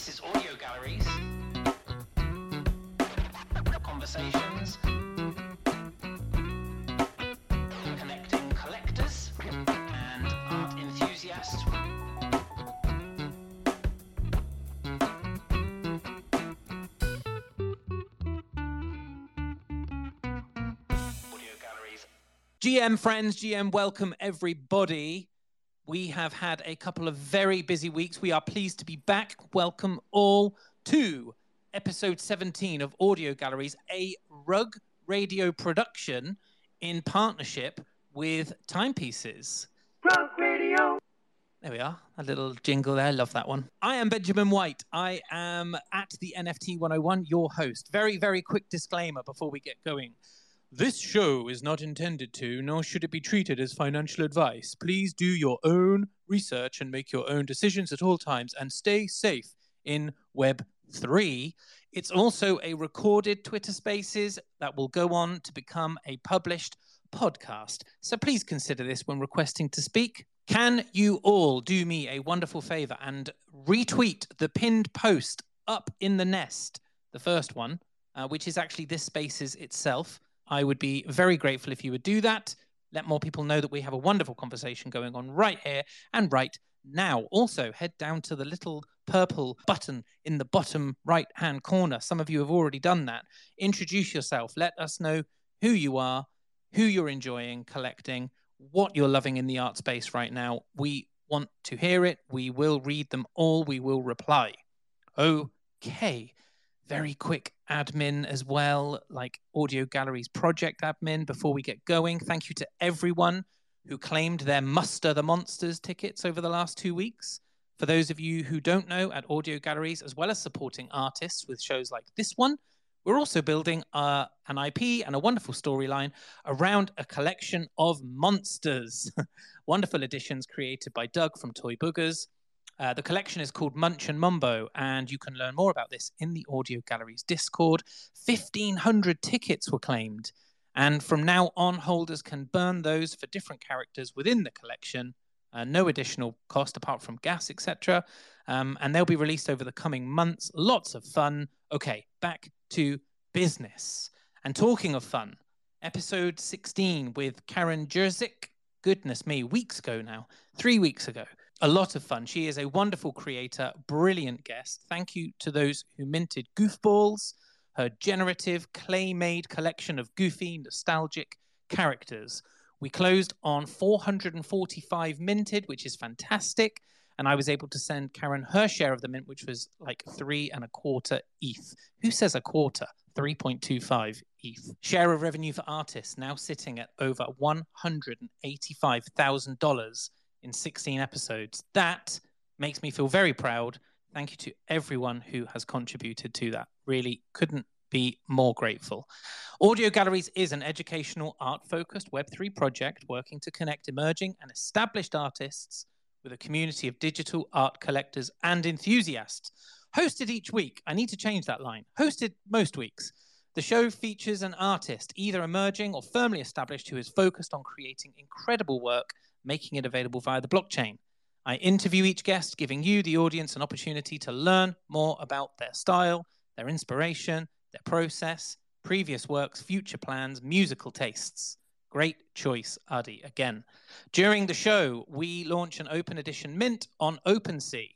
This is Audio Galleries. Conversations. Connecting collectors and art enthusiasts. GM friends, GM welcome everybody. We have had a couple of very busy weeks. We are pleased to be back. Welcome all to episode 17 of Audio Galleries, a rug radio production in partnership with Timepieces. Rug Radio. There we are. A little jingle there. Love that one. I am Benjamin White. I am at the NFT 101, your host. Very, very quick disclaimer before we get going. This show is not intended to, nor should it be treated as financial advice. Please do your own research and make your own decisions at all times and stay safe in Web 3. It's also a recorded Twitter Spaces that will go on to become a published podcast. So please consider this when requesting to speak. Can you all do me a wonderful favor and retweet the pinned post up in the nest, the first one, uh, which is actually this Spaces itself? I would be very grateful if you would do that. Let more people know that we have a wonderful conversation going on right here and right now. Also, head down to the little purple button in the bottom right hand corner. Some of you have already done that. Introduce yourself. Let us know who you are, who you're enjoying collecting, what you're loving in the art space right now. We want to hear it. We will read them all. We will reply. Okay. Very quick admin as well, like Audio Galleries project admin before we get going. Thank you to everyone who claimed their Muster the Monsters tickets over the last two weeks. For those of you who don't know, at Audio Galleries, as well as supporting artists with shows like this one, we're also building uh, an IP and a wonderful storyline around a collection of monsters. wonderful editions created by Doug from Toy Boogers. Uh, the collection is called Munch and Mumbo, and you can learn more about this in the Audio Galleries Discord. 1,500 tickets were claimed, and from now on, holders can burn those for different characters within the collection. Uh, no additional cost apart from gas, etc. Um, and they'll be released over the coming months. Lots of fun. Okay, back to business. And talking of fun, episode 16 with Karen Jerzyk. Goodness me, weeks ago now, three weeks ago. A lot of fun. She is a wonderful creator, brilliant guest. Thank you to those who minted Goofballs, her generative clay made collection of goofy, nostalgic characters. We closed on 445 minted, which is fantastic. And I was able to send Karen her share of the mint, which was like three and a quarter ETH. Who says a quarter? 3.25 ETH. Share of revenue for artists now sitting at over $185,000 in 16 episodes. That makes me feel very proud. Thank you to everyone who has contributed to that. Really couldn't be more grateful. Audio Galleries is an educational, art focused Web3 project working to connect emerging and established artists with a community of digital art collectors and enthusiasts. Hosted each week, I need to change that line. Hosted most weeks. The show features an artist, either emerging or firmly established, who is focused on creating incredible work, making it available via the blockchain. I interview each guest, giving you, the audience, an opportunity to learn more about their style, their inspiration, their process, previous works, future plans, musical tastes. Great choice, Adi, again. During the show, we launch an open edition mint on OpenSea.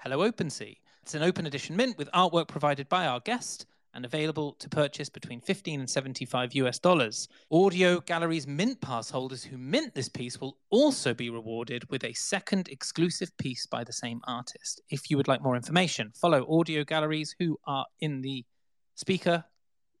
Hello, OpenSea. It's an open edition mint with artwork provided by our guest and available to purchase between 15 and 75 US dollars. Audio Galleries Mint Pass holders who mint this piece will also be rewarded with a second exclusive piece by the same artist. If you would like more information, follow Audio Galleries who are in the speaker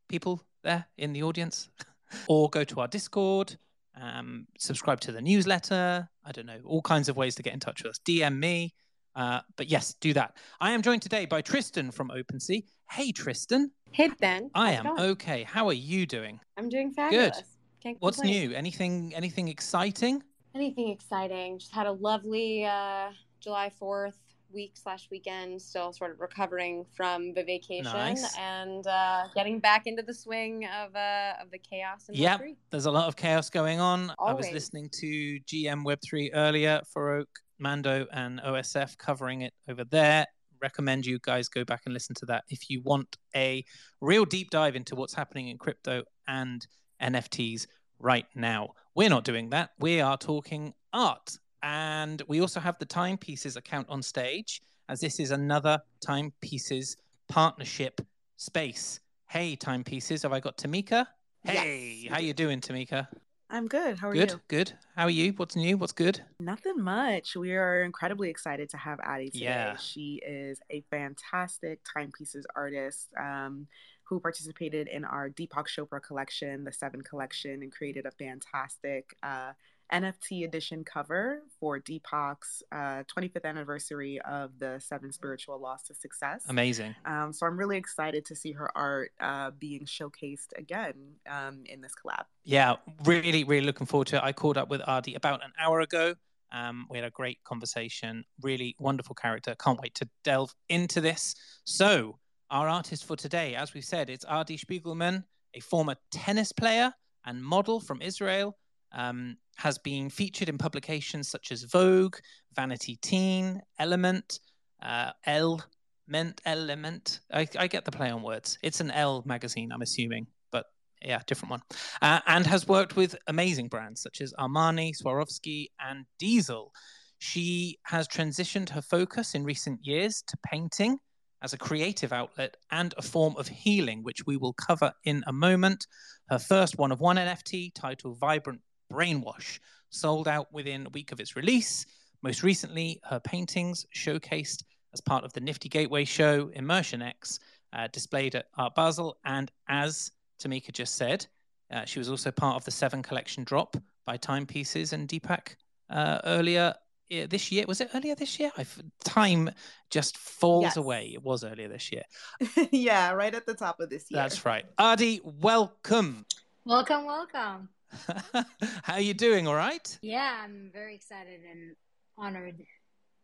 people there in the audience, or go to our Discord, um, subscribe to the newsletter. I don't know, all kinds of ways to get in touch with us. DM me. Uh, but yes, do that. I am joined today by Tristan from OpenSea. Hey, Tristan. Hey Ben. I am going? okay. How are you doing? I'm doing fabulous. Can't What's complain. new? Anything? Anything exciting? Anything exciting? Just had a lovely uh, July Fourth week slash weekend. Still sort of recovering from the vacation Nice. and uh, getting back into the swing of uh, of the chaos and Yep. Web3. There's a lot of chaos going on. I was listening to GM Web3 earlier, Farokh, Mando, and OSF covering it over there. Recommend you guys go back and listen to that if you want a real deep dive into what's happening in crypto and NFTs right now. We're not doing that. We are talking art. And we also have the Timepieces account on stage, as this is another Timepieces partnership space. Hey, Timepieces, have I got Tamika? Hey, Yes, how you you doing, Tamika? I'm good. How are Good, you? good. Good. How are you? What's new? What's good? Nothing much. We are incredibly excited to have Adi today. Yeah. She is a fantastic timepieces artist um, who participated in our Deepak Chopra collection, the Seven collection, and created a fantastic uh, NFT edition cover for Deepak's uh, 25th anniversary of the Seven Spiritual Laws to Success. Amazing. Um, so I'm really excited to see her art uh, being showcased again um, in this collab. Yeah, really, really looking forward to it. I called up with Adi about an hour ago. Um, we had a great conversation. Really wonderful character. Can't wait to delve into this. So, our artist for today, as we've said, it's Adi Spiegelman, a former tennis player and model from Israel. Um, has been featured in publications such as Vogue, Vanity Teen, ELLEment, uh, ELLEment, ELLEment. I, I get the play on words. It's an Elle magazine, I'm assuming, but yeah, different one. Uh, and has worked with amazing brands such as Armani, Swarovski, and Diesel. She has transitioned her focus in recent years to painting as a creative outlet and a form of healing, which we will cover in a moment. Her first one of one NFT titled Vibrant Brainwash sold out within a week of its release. Most recently, her paintings showcased as part of the Nifty Gateway show Immersion X, uh, displayed at Art Basel. And as Tamika just said, uh, she was also part of the Seven Collection drop by Timepieces and Deepak uh, earlier this year. Was it earlier this year? I've, time just falls Yes. away. It was earlier this year. yeah, right at the top of this year. That's right. Adi, welcome. Welcome, welcome. How are you doing? All right. Yeah, I'm very excited and honored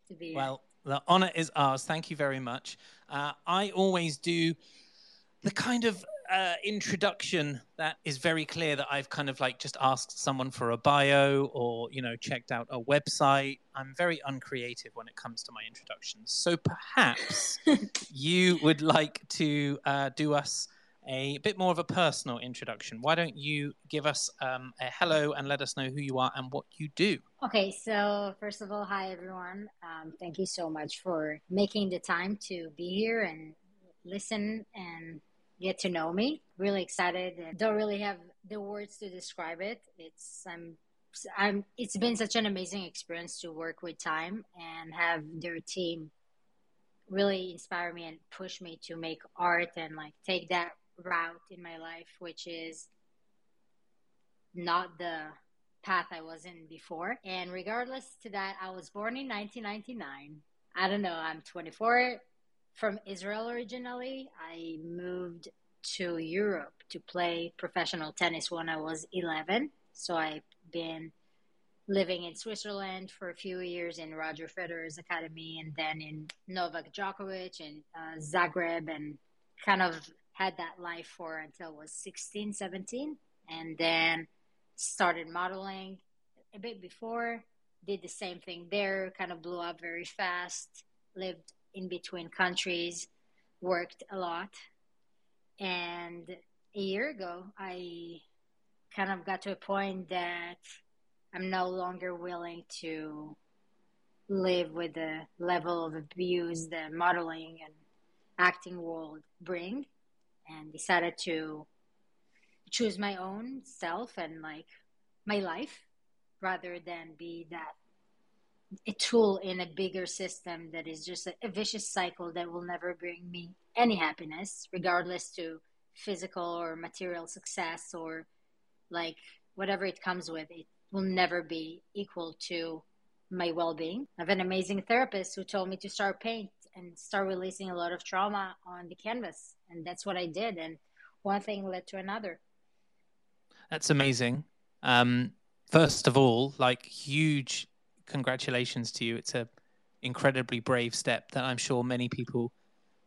to be here. Well, the honor is ours. Thank you very much. Uh, I always do the kind of uh, introduction that is very clear that I've kind of like just asked someone for a bio or, you know, checked out a website. I'm very uncreative when it comes to my introductions. So perhaps you would like to uh, do us a bit more of a personal introduction. Why don't you give us um, a hello and let us know who you are and what you do? Okay, so first of all, hi everyone. Um, thank you so much for making the time to be here and listen and get to know me. Really excited. Don't really have the words to describe it. It's I'm I'm. It's been such an amazing experience to work with Time and have their team really inspire me and push me to make art and like take that route in my life, which is not the path I was in before. And regardless to that, I was born in 1999. I don't know, I'm 24 from Israel originally. I moved to Europe to play professional tennis when I was 11. So I've been living in Switzerland for a few years in Roger Federer's academy and then in Novak Djokovic and uh, Zagreb and kind of had that life for until I was 16, 17. And then started modeling a bit before, did the same thing there, kind of blew up very fast, lived in between countries, worked a lot. And a year ago, I kind of got to a point that I'm no longer willing to live with the level of abuse that modeling and acting world bring and decided to choose my own self and like my life rather than be that a tool in a bigger system that is just a, a vicious cycle that will never bring me any happiness regardless to physical or material success or like whatever it comes with. It will never be equal to my well-being. I have an amazing therapist who told me to start paint and start releasing a lot of trauma on the canvas and that's what i did and one thing led to another That's amazing. Um, first of all, like huge congratulations to you. It's a incredibly brave step that I'm sure many people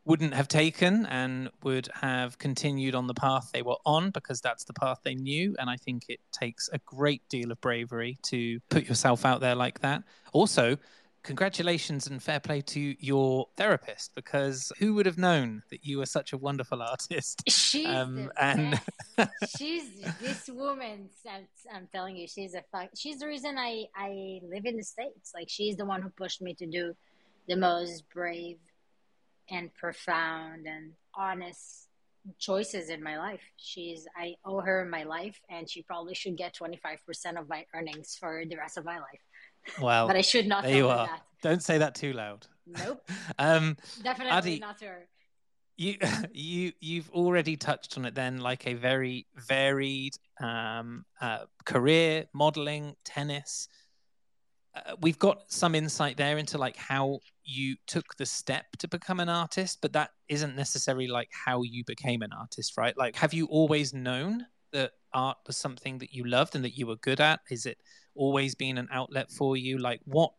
wouldn't have taken and would have continued on the path they were on because that's the path they knew. And I think it takes a great deal of bravery to put yourself out there like that. Also, congratulations and fair play to your therapist because who would have known that you were such a wonderful artist? She's Um, and- she's this woman. I'm, I'm telling you, she's a fuck. She's the reason I I live in the states. Like she's the one who pushed me to do the most brave and profound and honest choices in my life. She's I owe her my life, and she probably should get 25 percent of my earnings for the rest of my life. Well, But I should not there you are. that. Don't say that too loud. Nope, Um, definitely Adi- not her. you you you've already touched on it then like a very varied um, uh, career modeling tennis uh, we've got some insight there into like how you took the step to become an artist but that isn't necessarily like how you became an artist right like have you always known that art was something that you loved and that you were good at is it always been an outlet for you like what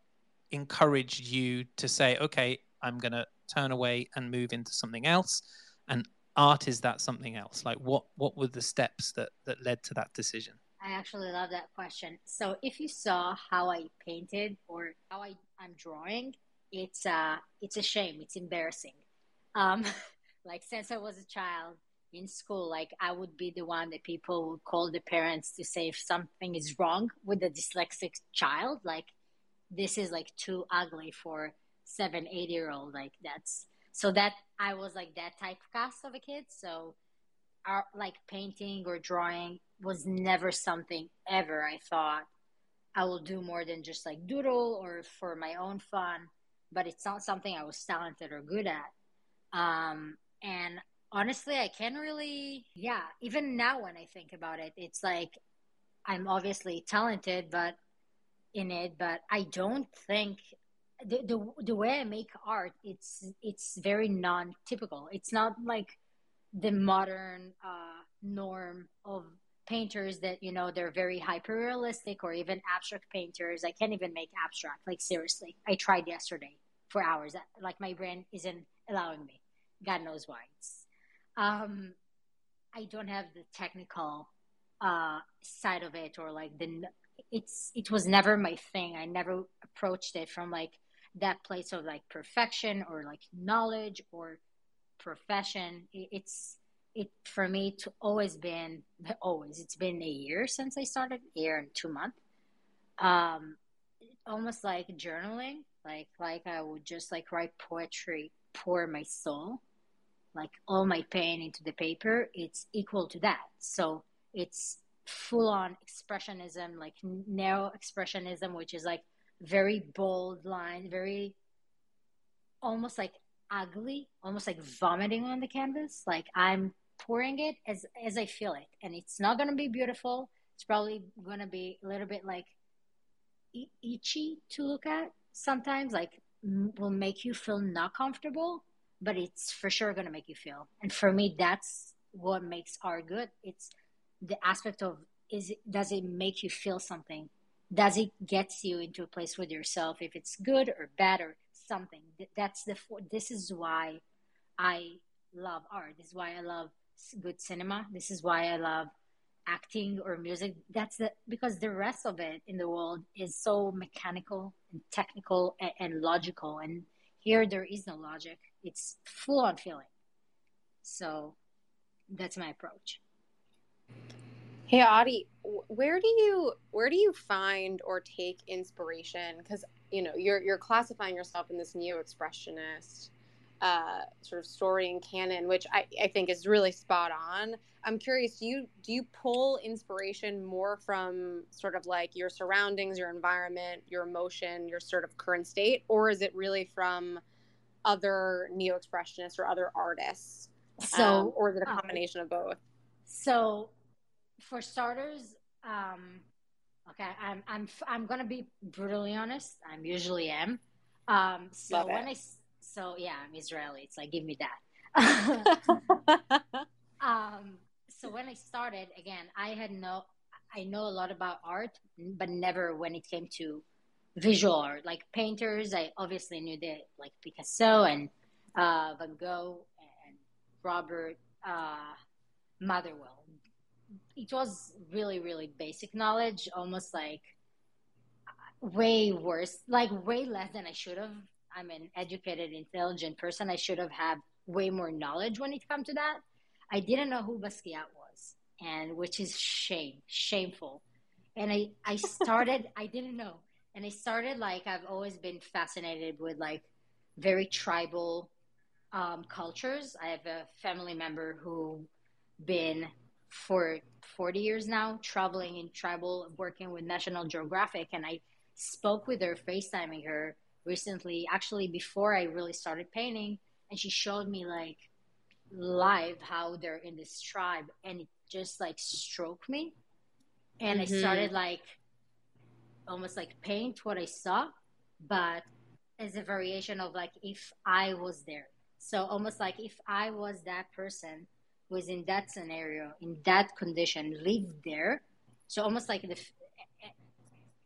encouraged you to say okay i'm going to turn away and move into something else and art is that something else like what what were the steps that that led to that decision I actually love that question. So if you saw how I painted or how I, I'm drawing, it's uh it's a shame. It's embarrassing. Um, like since I was a child in school, like I would be the one that people would call the parents to say if something is wrong with a dyslexic child, like this is like too ugly for seven, eight year old. Like that's so that I was like that typecast of cast of a kid. So art, like painting or drawing was never something ever I thought I will do more than just like doodle or for my own fun, but it's not something I was talented or good at. Um, and honestly, I can't really, yeah, even now when I think about it, it's like I'm obviously talented, but in it, but I don't think the, the, the way I make art, it's, it's very non-typical. It's not like the modern, uh, norm of painters that you know they're very hyper realistic or even abstract painters. I can't even make abstract like seriously. I tried yesterday for hours. Like my brain isn't allowing me. God knows why. It's um i don't have the technical uh side of it or like the it's it was never my thing. I never approached it from like that place of like perfection or like knowledge or profession. It's it for me to always been always it's been a year since i started a year and two months. Um almost like journaling like like i would just like write poetry pour my soul like all my pain into the paper it's equal to that so it's full on expressionism like neo expressionism which is like very bold line very almost like ugly almost like vomiting on the canvas like i'm pouring it as as I feel it, and it's not gonna be beautiful. It's probably gonna be a little bit like itchy to look at sometimes. Like will make you feel not comfortable, but it's for sure gonna make you feel. And for me, that's what makes art good. It's the aspect of is does it make you feel something? Does it gets you into a place with yourself? If it's good or bad or something, that's the. This is why I love art. This is why I love good cinema. This is why I love acting or music. That's the because the rest of it in the world is so mechanical and technical and, and logical, and here there is no logic. It's full on feeling. So that's my approach. Hey Adi, where do you where do you find or take inspiration? Because you know you're you're classifying yourself in this neo-expressionist uh, sort of story and canon, which I, I think is really spot on. I'm curious, do you do you pull inspiration more from sort of like your surroundings, your environment, your emotion, your sort of current state, or is it really from other neo-expressionists or other artists, So um, or is it a um, combination of both? So, for starters, um, okay, I'm I'm I'm gonna be brutally honest. I'm usually am. Um, so Love when I, so yeah, I'm Israeli. It's like give me that. um, so when I started again, I had no. I know a lot about art, but never when it came to visual art, like painters. I obviously knew that, like Picasso and uh, Van Gogh and Robert uh, Motherwell it was really really basic knowledge almost like way worse, like way less than I should have. I'm an educated, intelligent person. I should have had way more knowledge when it comes to that. I didn't know who Basquiat was, and which is shame, shameful. And I, I started, I didn't know, and I started like I've always been fascinated with like very tribal um, cultures. I have a family member who been for 40 years now traveling in tribal working with national geographic and i spoke with her facetiming her recently actually before i really started painting and she showed me like live how they're in this tribe and it just like stroked me and Mhm. i started like almost like paint what i saw but as a variation of like if i was there. So almost like if i was that person who was in that scenario in that condition lived there so almost like the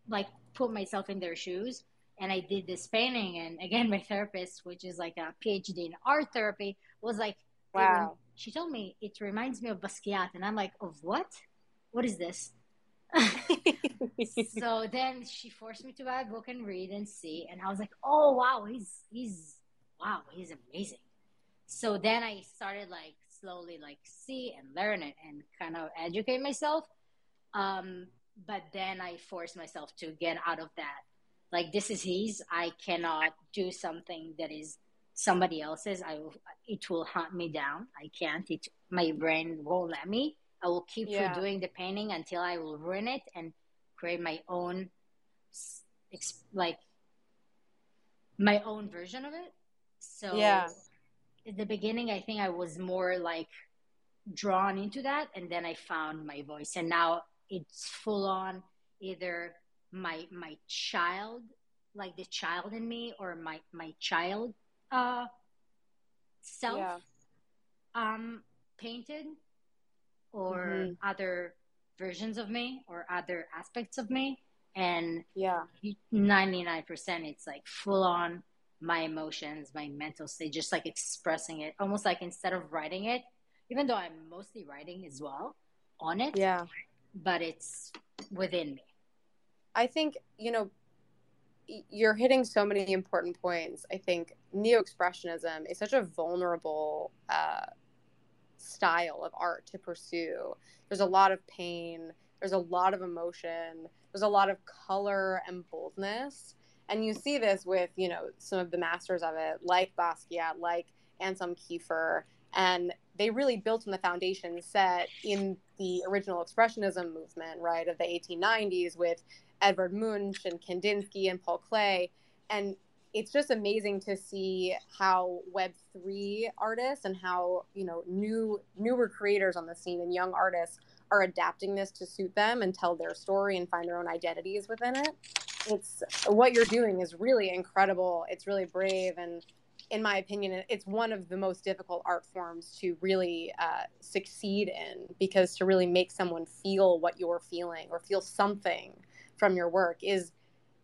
like put myself in their shoes and i did this painting and again my therapist which is like a phd in art therapy was like Wow. she told me it reminds me of basquiat and i'm like of what? What is this so then she forced me to buy a book and read and see and i was like oh wow he's he's wow he's amazing. So then i started like slowly like see and learn it and kind of educate myself. Um but then i forced myself to get out of that. Like this is his. I cannot do something that is somebody else's. I it will hunt me down. I can't. It my brain won't let me i will keep Yeah. doing the painting until i will ruin it and create my own like my own version of it so Yeah. at the beginning i think i was more like drawn into that and then i found my voice and now it's full on either my my child like the child in me or my my child uh self Yeah. um painted or Mhm. other versions of me or other aspects of me and Yeah. 99% it's like full on my emotions my mental state just like expressing it almost like instead of writing it even though i'm mostly writing as well on it Yeah. but it's within me I think, you know, you're hitting so many important points. I think neo expressionism is such a vulnerable uh, style of art to pursue. There's a lot of pain, there's a lot of emotion, there's a lot of color and boldness. And you see this with, you know, some of the masters of it, like Basquiat, like Anselm Kiefer, and they really built on the foundation set in the original expressionism movement, right, of the 1890s with Edvard Munch and Kandinsky and Paul Klee. And it's just amazing to see how Web3 artists and how, you know, new newer creators on the scene and young artists are adapting this to suit them and tell their story and find their own identities within it. It's what you're doing is really incredible. It's really brave and in my opinion, it's one of the most difficult art forms to really uh, succeed in because to really make someone feel what you're feeling or feel something from your work is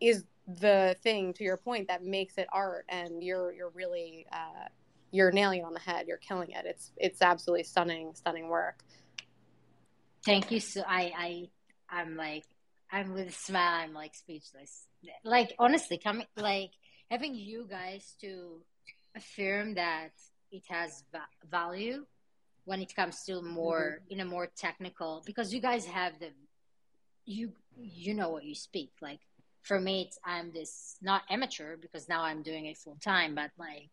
is the thing to your point that makes it art and you're you're really uh, you're nailing it on the head. You're killing it. It's it's absolutely stunning stunning work. Thank you so i i i'm like i'm with a smile. I'm like speechless. Like honestly coming like having you guys to affirm that it has va- value when it comes to more in a more technical because you guys have the you you know what you speak like for me it's i'm this not amateur because now i'm doing it full time but like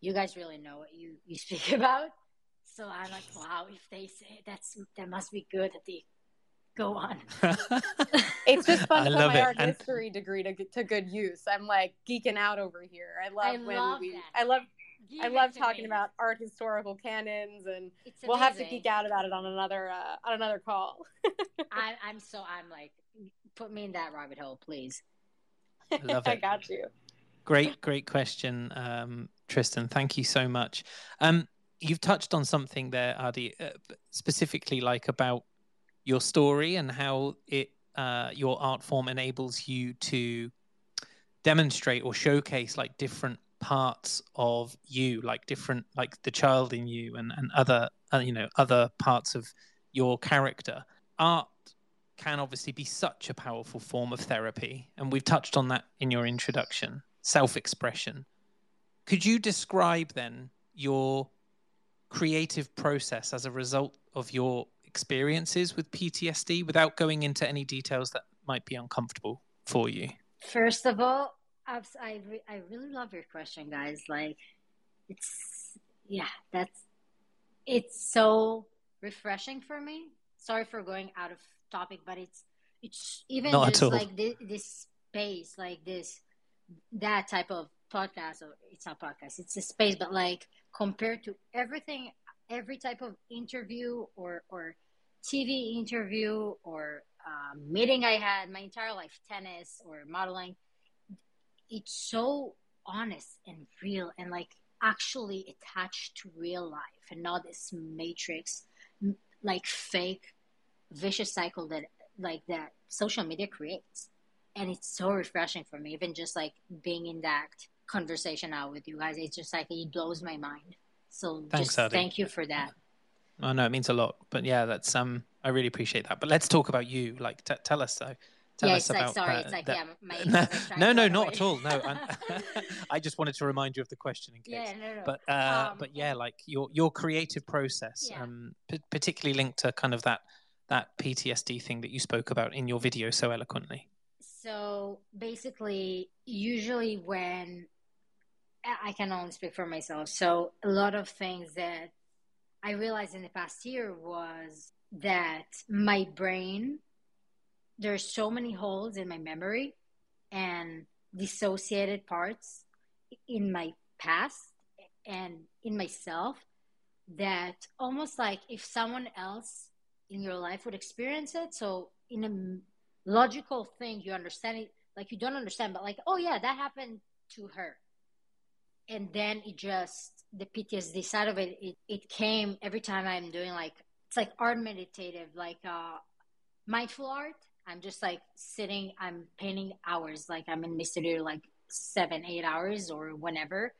you guys really know what you you speak about. So i'm like wow if they say that's that must be good that they go on. It's just fun to put my it. art And- history degree to, to good use. I'm like geeking out over here. I love I when love we that. i love Give i love talking me. about art historical canons and we'll have to geek out about it on another uh, on another call. I, i'm so i'm like put me in that rabbit hole please love it. i got you Great, great question, um, Tristan. Thank you so much. Um, you've touched on something there, Adi, uh, specifically like about your story and how it uh, your art form enables you to demonstrate or showcase like different parts of you, like different like the child in you and and other uh, you know other parts of your character. Art can obviously be such a powerful form of therapy. And we've touched on that in your introduction self expression. Could you describe then your creative process as a result of your experiences with PTSD without going into any details that might be uncomfortable for you? First of all, I, re- I really love your question, guys. Like, it's, yeah, that's, it's so refreshing for me. Sorry for going out of topic, but it's, it's even Not just like this, this space, like this, that type of podcast, or it's not podcast, it's a space, but like compared to everything, every type of interview or, or TV interview or um, meeting I had my entire life, tennis or modeling, it's so honest and real and like actually attached to real life and not this matrix, like fake vicious cycle that like that social media creates. And it's so refreshing for me, even just like being in that conversation now with you guys. It's just like it blows my mind. So Thanks, just Adi. thank you for that. I know it means a lot, but yeah, that's um, I really appreciate that. But let's talk about you. Like, t- tell us though. Tell yeah, us it's like sorry, uh, it's like that- yeah, my no, intro was trying no, no, not at all. No, I, I just wanted to remind you of the question in case. yeah, no, no. But uh, Um, but yeah, like your your creative process, Yeah. um, p- particularly linked to kind of that that PTSD thing that you spoke about in your video so eloquently. So basically, usually when I can only speak for myself, so a lot of things that I realized in the past year was that my brain, there's so many holes in my memory and dissociated parts in my past and in myself that almost like if someone else in your life would experience it. So in a logical thing, you understand it, like you don't understand, but like, oh yeah, that happened to her. And then it just, the PTSD side of it, it, it came every time I'm doing like, it's like art meditative, like uh, mindful art. I'm just like sitting, I'm painting hours, like I'm in my studio like seven, eight hours or whenever.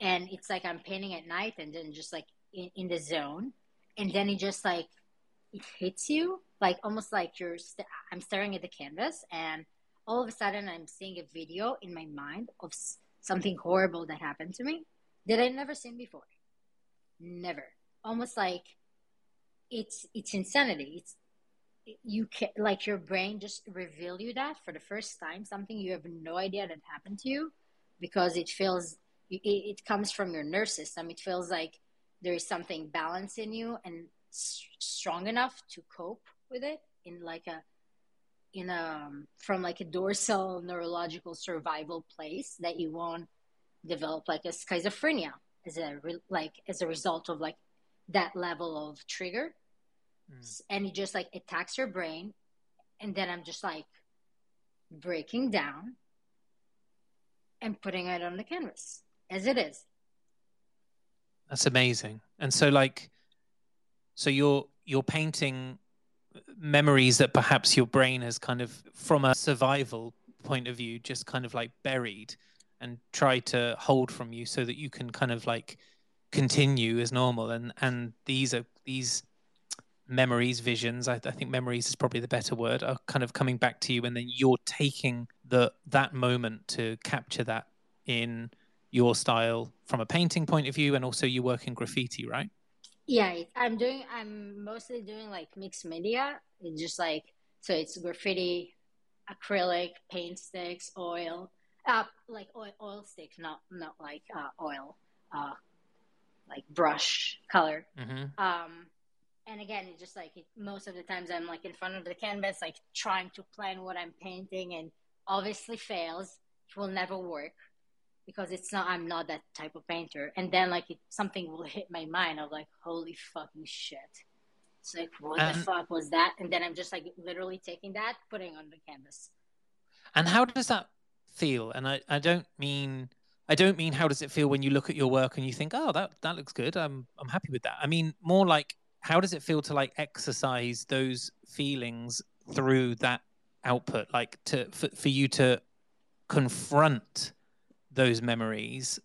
And it's like I'm painting at night and then just like in, in the zone. And then it just like, it hits you like almost like you're st- i'm staring at the canvas and all of a sudden i'm seeing a video in my mind of s- something horrible that happened to me that i'd never seen before. Never. Almost like it's it's insanity. It's you can like your brain just reveal you that for the first time something you have no idea that happened to you because it feels it, it comes from your nerve system. It feels like there is something balanced in you and s- strong enough to cope with it in like a in a from like a dorsal neurological survival place that you won't develop like a schizophrenia as a re- like as a result of like that level of trigger Mm. And it just like attacks your brain and then i'm just like breaking down and putting it on the canvas as it is That's amazing. And so like so you're you're painting memories that perhaps your brain has kind of from a survival point of view just kind of like buried and try to hold from you so that you can kind of like continue as normal. And and these are these memories visions I, I think memories is probably the better word are kind of coming back to you. And then you're taking the that moment to capture that in your style from a painting point of view. And also you work in graffiti right Yeah, I'm doing. I'm mostly doing like mixed media. It's just like so. It's graffiti, acrylic, paint sticks, oil. Uh, like oil, oil sticks, not not like uh, oil. Uh, like brush color. mm-hmm. Um, and again, it's just like it, most of the times I'm like in front of the canvas, like trying to plan what I'm painting, and obviously fails. It will never work because it's not. I'm not that type of painter. And then like it, something will hit my mind of like, holy fucking shit. It's like what the Um, fuck was that? And then I'm just like literally taking that, putting on the canvas. And how does that feel? And I, I don't mean I don't mean how does it feel when you look at your work and you think, oh, that that looks good. I'm I'm happy with that. I mean more like how does it feel to like exercise those feelings through that output? Like to for, for you to confront those memories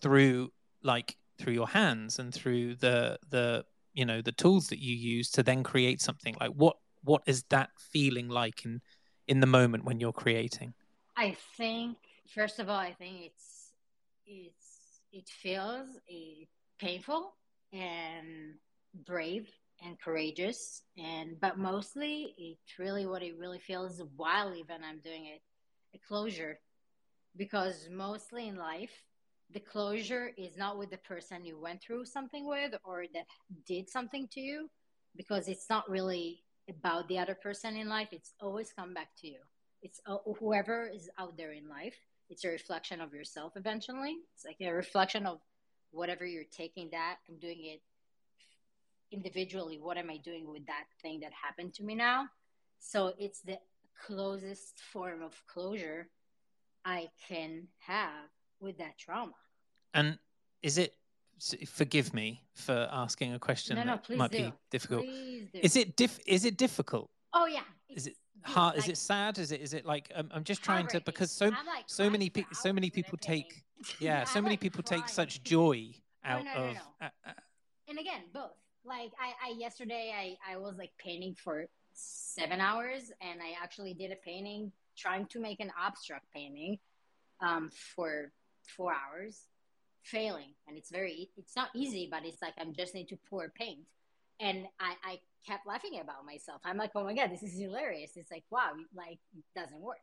through like through your hands and through the the you know the tools that you use to then create something like what what is that feeling like in in the moment when you're creating? I think first of all, I think it's it's it feels uh, painful and brave and courageous, and but mostly it's really what it really feels while even I'm doing it, a closure, because mostly in life the closure is not with the person you went through something with or that did something to you because it's not really about the other person in life. It's always come back to you. It's uh, whoever is out there in life it's a reflection of yourself eventually. It's like a reflection of whatever you're taking that and doing it individually. What am i doing with that thing that happened to me now? So it's the closest form of closure i can have with that trauma And is it? Forgive me for asking a question no no that might do be difficult. please do Is it diff? Is it difficult? oh yeah Is it hard? Is it sad? Is it? Is it like? I'm, I'm just trying to because so like, so many crying pe- so many people take yeah so I'm, many like, people take such joy out no, of uh, uh, and again both like I, I yesterday I, I was like painting for seven hours and i actually did a painting trying to make an abstract painting um, for four hours failing. And it's very it's not easy but it's like i'm just need to pour paint. And I, I kept laughing about myself. I'm like oh my god this is hilarious. It's like wow like it doesn't work.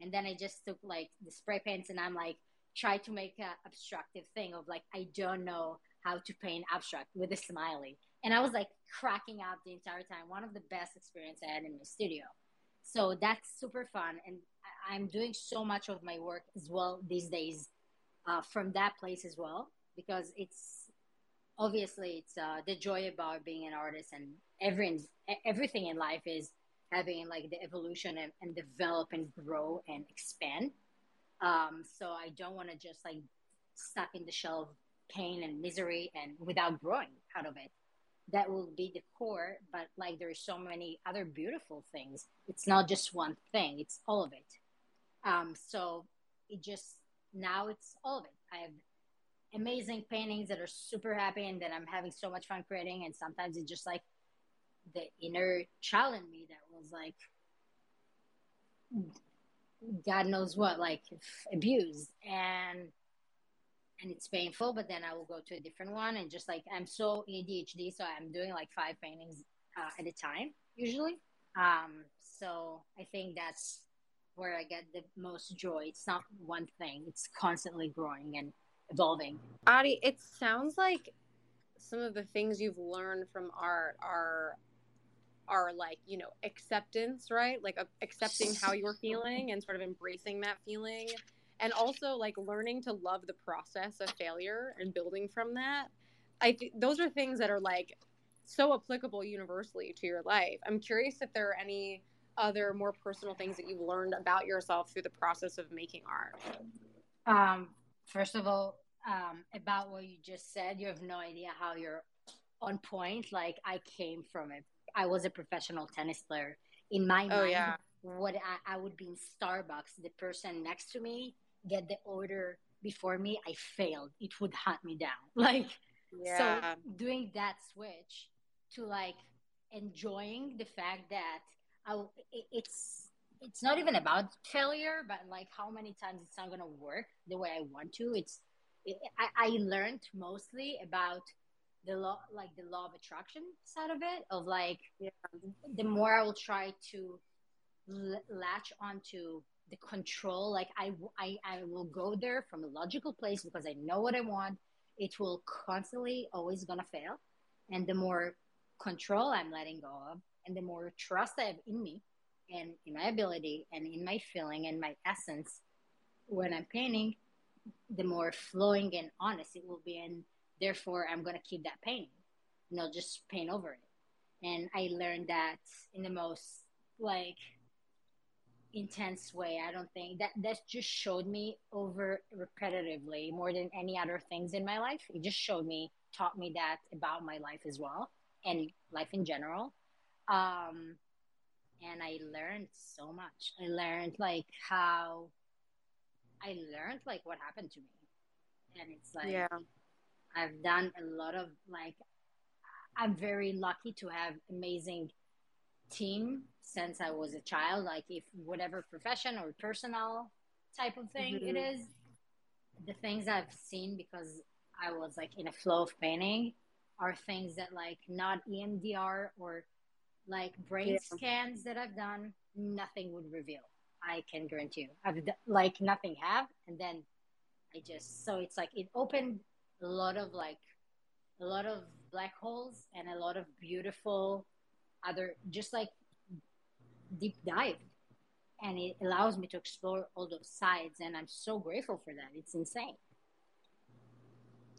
And then i just took like the spray paints and i'm like try to make an abstractive thing of like i don't know how to paint abstract with a smiley. And i was like cracking up the entire time. One of the best experience i had in my studio so that's super fun and i'm doing so much of my work as well these days uh, from that place as well because it's obviously it's uh, the joy about being an artist and every everything in life is having like the evolution and, and develop and grow and expand. Um, so i don't want to just like stuck in the shell of pain and misery and without growing out of it that will be the core but like there's so many other beautiful things. It's not just one thing it's all of it. Um, so it just now it's all of it. I have amazing paintings that are super happy and that i'm having so much fun creating and sometimes it's just like the inner child in me that was like god knows what like abused. And and it's painful but then i will go to a different one and just like i'm so adhd so i'm doing like five paintings uh, at a time usually. Um so i think that's where i get the most joy. It's not one thing. It's constantly growing and evolving. Adi, it sounds like some of the things you've learned from art are are like you know acceptance right? Like uh, accepting how you're feeling and sort of embracing that feeling and also like learning to love the process of failure and building from that i th- those are things that are like so applicable universally to your life i'm curious if there are any other more personal things that you've learned about yourself through the process of making art Um, first of all, um, about what you just said, you have no idea how you're on point. Like I came from it. I was a professional tennis player. In my Oh, mind, yeah. what I, I would be in Starbucks, the person next to me get the order before me, I failed. It would hunt me down. Like yeah so doing that switch to like enjoying the fact that I, it's it's not even about failure, but like how many times it's not gonna work the way I want to. It's it, I, I learned mostly about the law, like the law of attraction side of it, of like Yeah. the more I will try to l- latch onto the control, like I, I I will go there from a logical place because I know what I want. It will constantly always gonna fail, and the more control I'm letting go of, and the more trust I have in me and in my ability and in my feeling and my essence when I'm painting, the more flowing and honest it will be. And therefore, I'm to keep that painting, not just paint over it. And I learned that in the most like intense way. I don't think that that just showed me over repetitively more than any other things in my life. It just showed me, taught me that about my life as well and life in general. Um, and I learned so much. I learned like how I learned like what happened to me. And it's like yeah I've done a lot of like I'm very lucky to have amazing team since I was a child. Like if whatever profession or personal type of thing it Mhm. is, the things I've seen because I was like in a flow of painting are things that like not EMDR or like brain Yeah. scans that I've done, nothing would reveal. I can guarantee you. I've d- like nothing have, and then I just so it's like it opened a lot of like a lot of black holes and a lot of beautiful other just like deep dive and it allows me to explore all those sides and i'm so grateful for that it's insane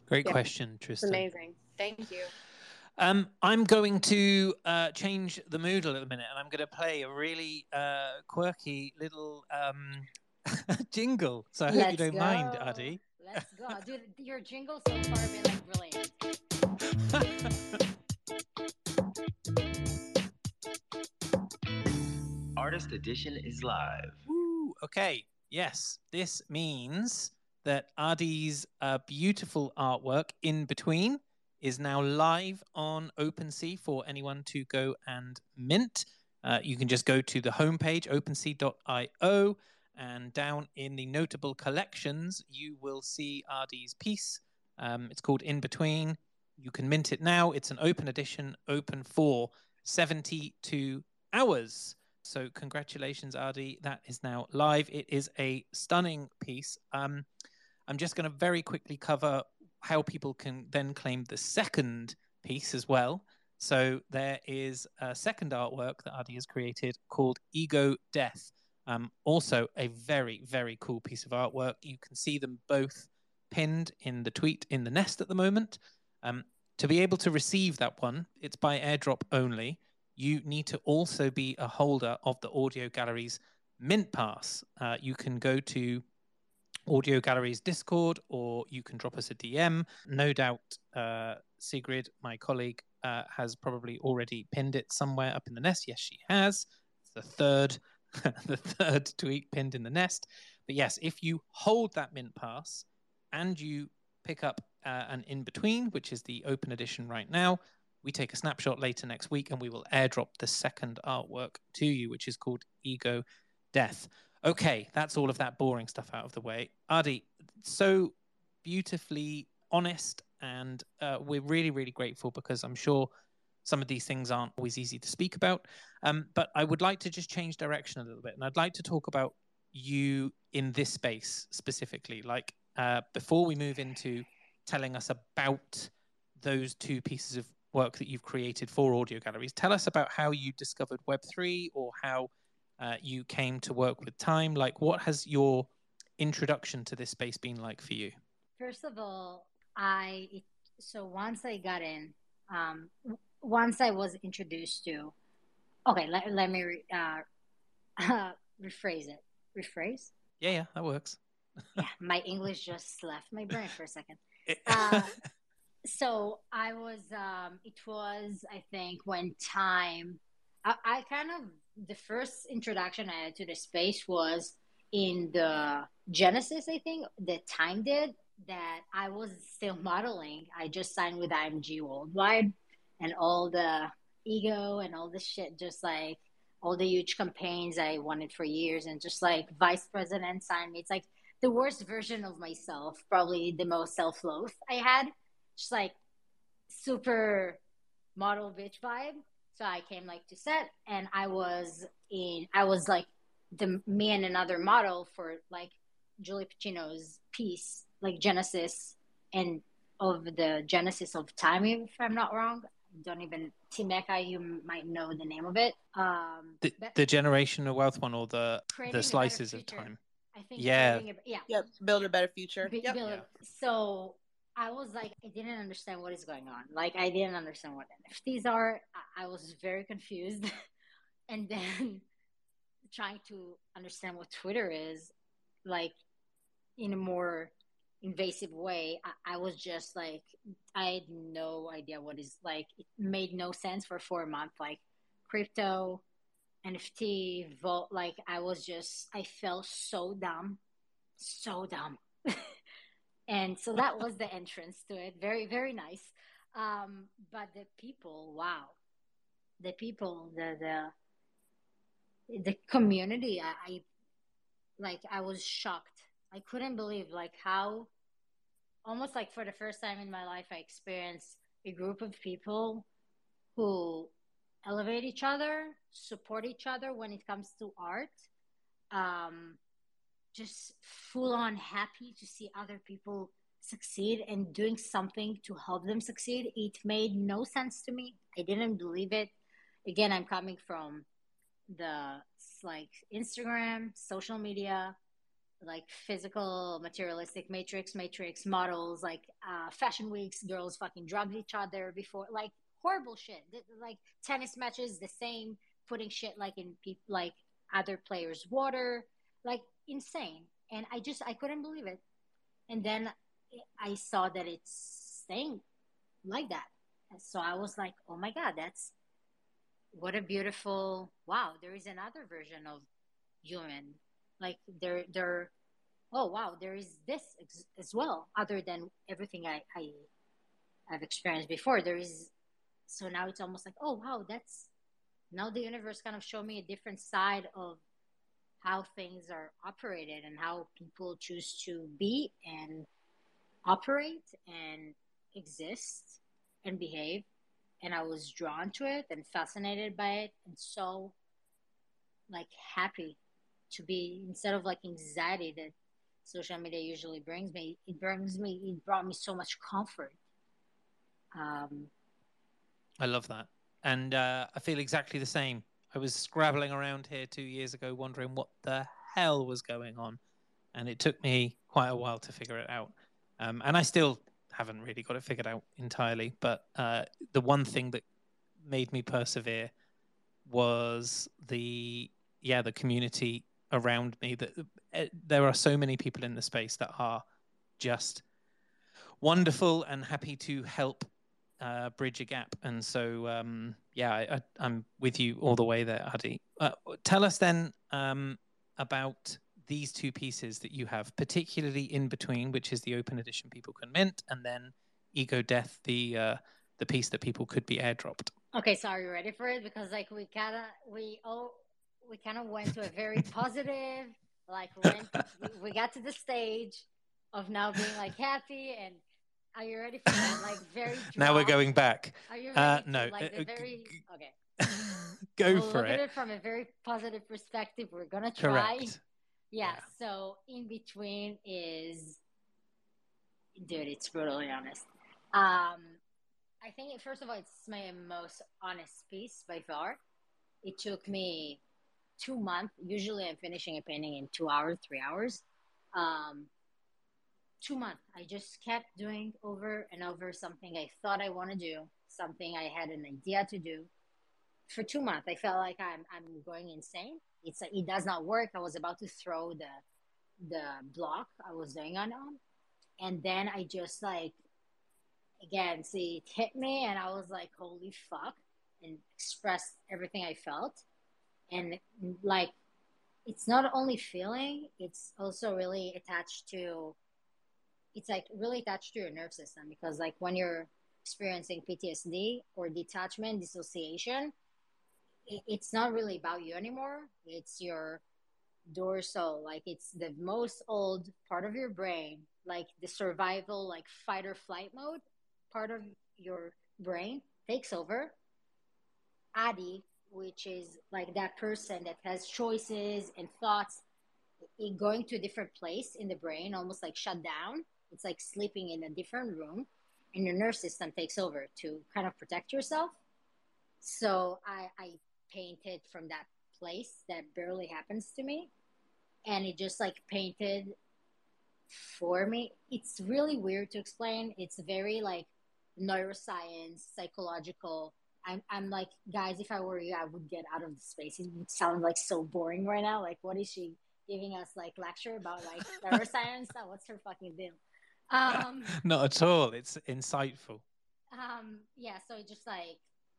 Great Yeah. question, It's Tristan. amazing. Thank you. Um, I'm going to uh, change the mood a little minute, and I'm going to play a really uh, quirky little um, jingle. So I hope you Let's don't mind, go. Adi. let's go dude your jingle so far have been like brilliant Artist Edition is live. Woo, okay, yes, this means that Adi's uh, beautiful artwork in between is now live on OpenSea for anyone to go and mint. Uh, you can just go to the homepage, opensea.io, and down in the notable collections, you will see Adi's piece. Um, it's called In Between. You can mint it now. It's an open edition, open for 72 hours. So congratulations, Adi. That is now live. It is a stunning piece. Um, I'm just going to very quickly cover how people can then claim the second piece as well. So there is a second artwork that Adi has created called Ego Death. Um, also, a very, very cool piece of artwork. You can see them both pinned in the tweet in the nest at the moment. Um, to be able to receive that one, it's by airdrop only you need to also be a holder of the Audio Galleries Mint Pass. Uh, you can go to Audio Galleries Discord or you can drop us a DM. No doubt, uh, Sigrid, my colleague, uh, has probably already pinned it somewhere up in the nest. Yes, she has. It's the third, the third tweet pinned in the nest. But yes, if you hold that Mint Pass and you pick up uh, an in between, which is the open edition right now, we take a snapshot later next week and we will airdrop the second artwork to you, which is called Ego Death. Okay, that's all of that boring stuff out of the way. Adi, so beautifully honest, and uh, we're really, really grateful because I'm sure some of these things aren't always easy to speak about. Um, but I would like to just change direction a little bit, and I'd like to talk about you in this space specifically. Like uh, before we move into telling us about those two pieces of work that you've created for audio galleries. Tell us about how you discovered Web3 or how uh, you came to work with Time. Like, what has your introduction to this space been like for you? First of all, I so once I got in, um, w- once I was introduced to, okay, let, let me re, uh, rephrase it. Rephrase? Yeah, yeah, that works. Yeah, my English just left my brain for a second. Uh, so I was, um, it was, I think, when time, I, I kind of, the first introduction I had to the space was in the Genesis, I think, that time did that I was still modeling. I just signed with IMG Worldwide and all the ego and all the shit, just like all the huge campaigns I wanted for years, and just like vice president signed me. It's like the worst version of myself, probably the most self loathe I had, just like super model bitch vibe. So I came like to set, and I was in, I was like the me and another model for like Julie Pacino's piece, like Genesis and of the Genesis of Time, if I'm not wrong. Don't even Timeka, you might know the name of it. Um, the, but the generational wealth one or the the slices of time. I think Yeah. a- yeah, Yep. Build a better future. Bi- Yep. build- Yeah. So I was like, I didn't understand what is going on. Like, I didn't understand what NFTs are. I, was very confused. and then trying to understand what Twitter is, like, in a more invasive way, I, I was just like, I had no idea what is like, it made no sense for four months. Like, crypto, NFT, vault, like, I was just, I felt so dumb, so dumb. and so that was the entrance to it very very nice um but the people wow the people the the the community. I, I like I was shocked. I couldn't believe like how almost like for the first time in my life I experienced a group of people who elevate each other, support each other when it comes to art. Um, just full on happy to see other people succeed and doing something to help them succeed. It made no sense to me. I didn't believe it. Again, I'm coming from the like Instagram, social media, like physical, materialistic matrix, matrix models, like uh, fashion weeks, girls fucking drugged each other before, like horrible shit. Like tennis matches, the same, putting shit like in people, like other players' water, like insane. And I just, I couldn't believe it. And then I saw that it's staying like that. So I was like, oh my God, that's what a beautiful, wow, there is another version of human. Like there, there, oh wow, there is this ex- as well, other than everything I, I, I've experienced before. There is, so now it's almost like, oh wow, that's, now the universe kind of showed me a different side of how things are operated and how people choose to be and operate and exist and behave and i was drawn to it and fascinated by it and so like happy to be instead of like anxiety that social media usually brings me it brings me it brought me so much comfort um I love that. And uh, I feel exactly the same. I was scrabbling around here two years ago, wondering what the hell was going on. And it took me quite a while to figure it out. Um, and I still haven't really got it figured out entirely. But uh, the one thing that made me persevere was the, yeah, the community around me. That uh, there are so many people in the space that are just wonderful and happy to help uh, bridge a gap. And so, um, yeah, I, am with you all the way there, Adi. Uh, tell us then um, about these two pieces that you have, particularly in between, which is the open edition people can mint, and then Ego Death, the uh, the piece that people could be airdropped. Okay, so are you ready for it? Because like we kind of we all we kind of went to a very positive, like went, we, we got to the stage of now being like happy and are you ready for that? Like very. now we're going back. Are you Uh, ready? to, no, Like uh, very okay. Go we'll for look at it. it from a very positive perspective. We're gonna try. Correct. Yeah. Yeah. So in between is, dude, it's brutally honest. Um, I think first of all, it's my most honest piece by far. It took me two months. Usually, I'm finishing a painting in two hours, three hours. Um, two months. I just kept doing over and over something I thought I want to do, something I had an idea to do. For two months, I felt like I'm I'm going insane. It's like it does not work. I was about to throw the the block I was doing on on, and then I just like again see it hit me, and I was like, holy fuck, and expressed everything I felt, and like it's not only feeling, it's also really attached to it's like really attached to your nerve system because like when you're experiencing PTSD or detachment, dissociation, it, it's not really about you anymore. It's your dorsal, like it's the most old part of your brain, like the survival, like fight or flight mode part of your brain takes over. Adi, which is like that person that has choices and thoughts, going to a different place in the brain, almost like shut down it's like sleeping in a different room, and your nerve system takes over to kind of protect yourself. So I, I painted from that place that barely happens to me, and it just like painted for me. It's really weird to explain. It's very like neuroscience, psychological. I'm, I'm like, guys, if I were you, I would get out of the space. It would sound like so boring right now. Like, what is she giving us like lecture about like neuroscience? What's her fucking deal? Um, Not at all. It's insightful. um, yeah, so just like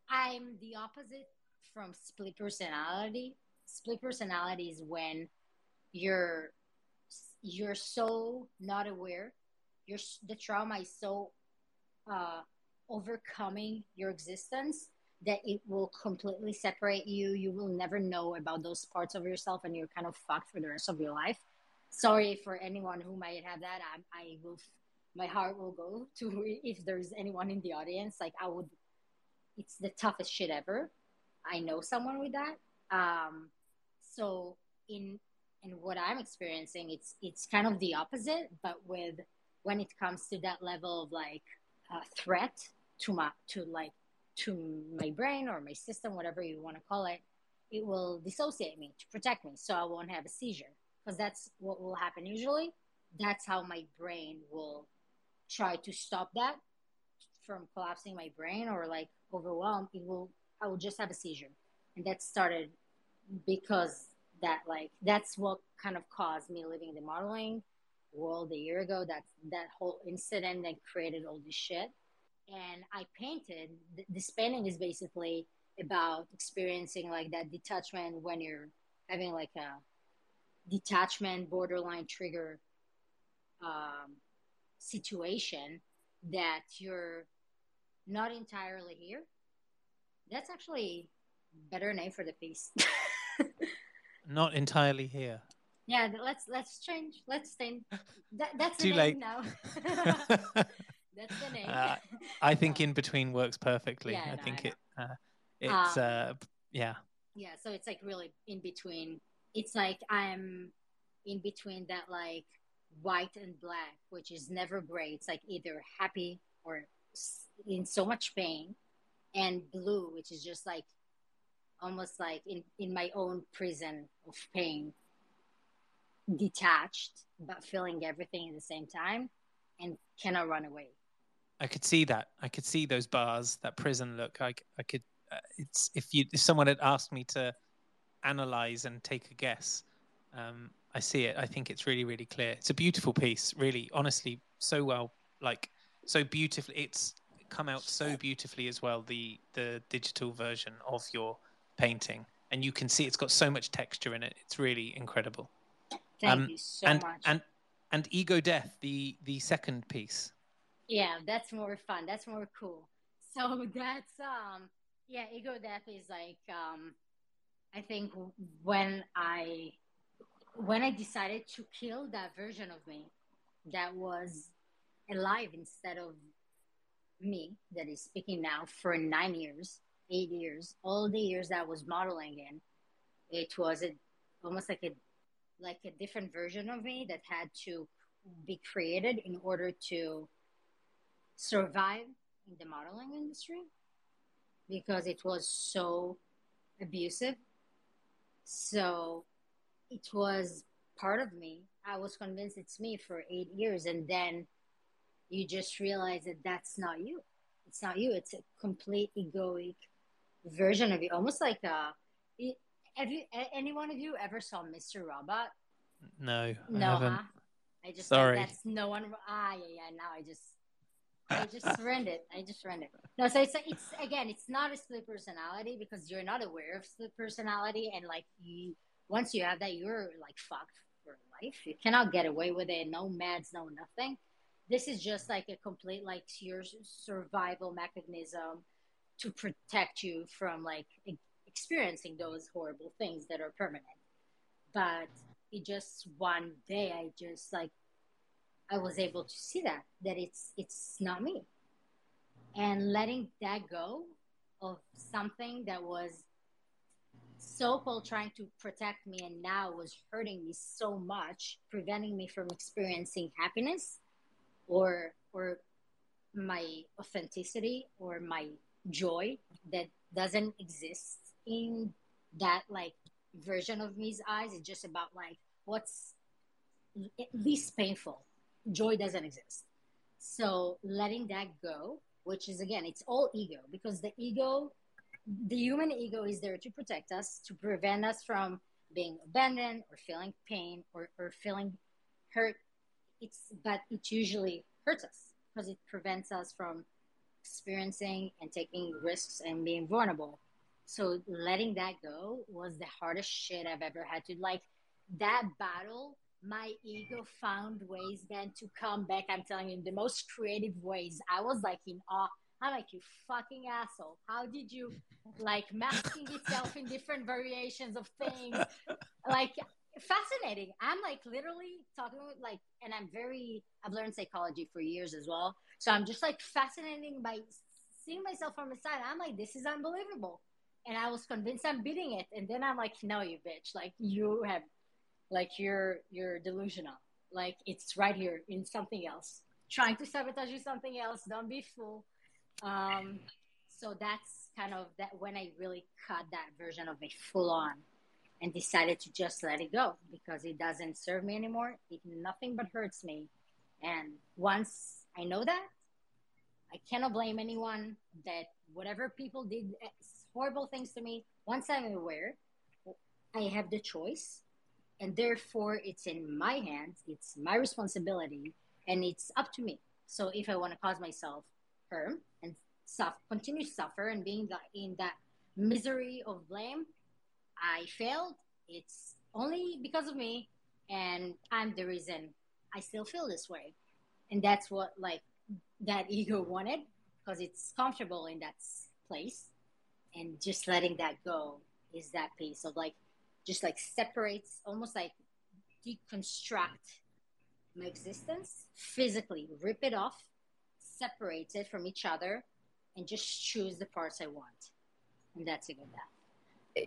I'm the opposite from split personality. Split personality is when you're you're so not aware. You're the trauma is so uh, overcoming your existence that it will completely separate you. You will never know about those parts of yourself, and you're kind of fucked for the rest of your life. Sorry for anyone who might have that. I, I will, my heart will go to if there's anyone in the audience. Like I would, it's the toughest shit ever. I know someone with that. Um, so in in what I'm experiencing, it's it's kind of the opposite, but with when it comes to that level of like uh, threat to my to like to my brain or my system, whatever you want to call it, it will dissociate me to protect me, so I won't have a seizure because that's what will happen usually. That's how my brain will try to stop that from collapsing my brain or like overwhelmed. It will I will just have a seizure, and that started because that like that's what kind of caused me leaving the modeling world a year ago. That that whole incident that created all this shit. And I painted. This painting is basically about experiencing like that detachment when you're having like a detachment borderline trigger um, situation that you're not entirely here. That's actually better name for the piece. Not entirely here. Yeah, let's let's change. Let's stay. That, that's Too the late. now. that's the name. Uh, I think in between works perfectly. Yeah, I no, think I it. Uh, it's Um, uh, yeah. yeah, so it's like really in between. It's like I'm in between that like white and black, which is never gray. It's like either happy or in so much pain, and blue, which is just like almost like in in my own prison of pain, detached but feeling everything at the same time, and cannot run away. I could see that. I could see those bars, that prison look. I, I could. Uh, it's if you if someone had asked me to analyze and take a guess, um, I see it. I think it's really really clear. It's a beautiful piece. Really, honestly, so well, like so beautifully. It's come out so beautifully as well. The the digital version of your painting, and you can see it's got so much texture in it. It's really incredible. Thank Um, you so and much. and and ego death, the the second piece. Yeah, that's more fun. That's more cool. So that's um yeah, ego death is like um I think when I when I decided to kill that version of me that was alive instead of me that is speaking now for 9 years, 8 years, all the years that I was modeling in, it was a, almost like a like a different version of me that had to be created in order to survive in the modeling industry because it was so abusive. So it was part of me. I was convinced it's me for eight years, and then you just realize that that's not you. It's not you. It's a complete egoic version of you, almost like a. Have you? Any one of you ever saw Mr. Robot? No, I No, haven't. huh? I just Sorry. That's no one. Ah, yeah, yeah. Now I just, I just it. I just it. No, so it's it's again, it's not a split personality because you're not aware of split personality, and like you, once you have that, you're like fucked for life. You cannot get away with it. No meds, no nothing. This is just like a complete like your survival mechanism to protect you from like experiencing those horrible things that are permanent. But it just one day I just like I was able to see that that it's it's not me. And letting that go of something that was so called trying to protect me and now was hurting me so much, preventing me from experiencing happiness or or my authenticity or my joy that doesn't exist in that like version of me's eyes. It's just about like what's at least painful. Joy doesn't exist. So letting that go which is again it's all ego because the ego the human ego is there to protect us to prevent us from being abandoned or feeling pain or, or feeling hurt it's but it usually hurts us because it prevents us from experiencing and taking risks and being vulnerable so letting that go was the hardest shit I've ever had to like that battle. My ego found ways then to come back. I'm telling you, in the most creative ways. I was like in awe. I'm like, you fucking asshole. How did you like masking itself in different variations of things? Like fascinating. I'm like literally talking with like, and I'm very, I've learned psychology for years as well. So I'm just like fascinating by seeing myself from the side. I'm like, this is unbelievable. And I was convinced I'm beating it. And then I'm like, no, you bitch. Like you have, like you're, you're delusional. Like it's right here in something else. Trying to sabotage you something else. Don't be fool. Um, so that's kind of that when I really cut that version of a full on and decided to just let it go because it doesn't serve me anymore. It nothing but hurts me. And once I know that, I cannot blame anyone that whatever people did eh, horrible things to me, once I'm aware, I have the choice. And therefore, it's in my hands, it's my responsibility, and it's up to me. So if I want to cause myself harm and suffer, continue to suffer and being in that misery of blame, I failed. It's only because of me, and I'm the reason I still feel this way. And that's what like that ego wanted because it's comfortable in that place, and just letting that go is that piece of like just like separates, almost like deconstruct my existence physically, rip it off, separate it from each other, and just choose the parts I want. And that's a good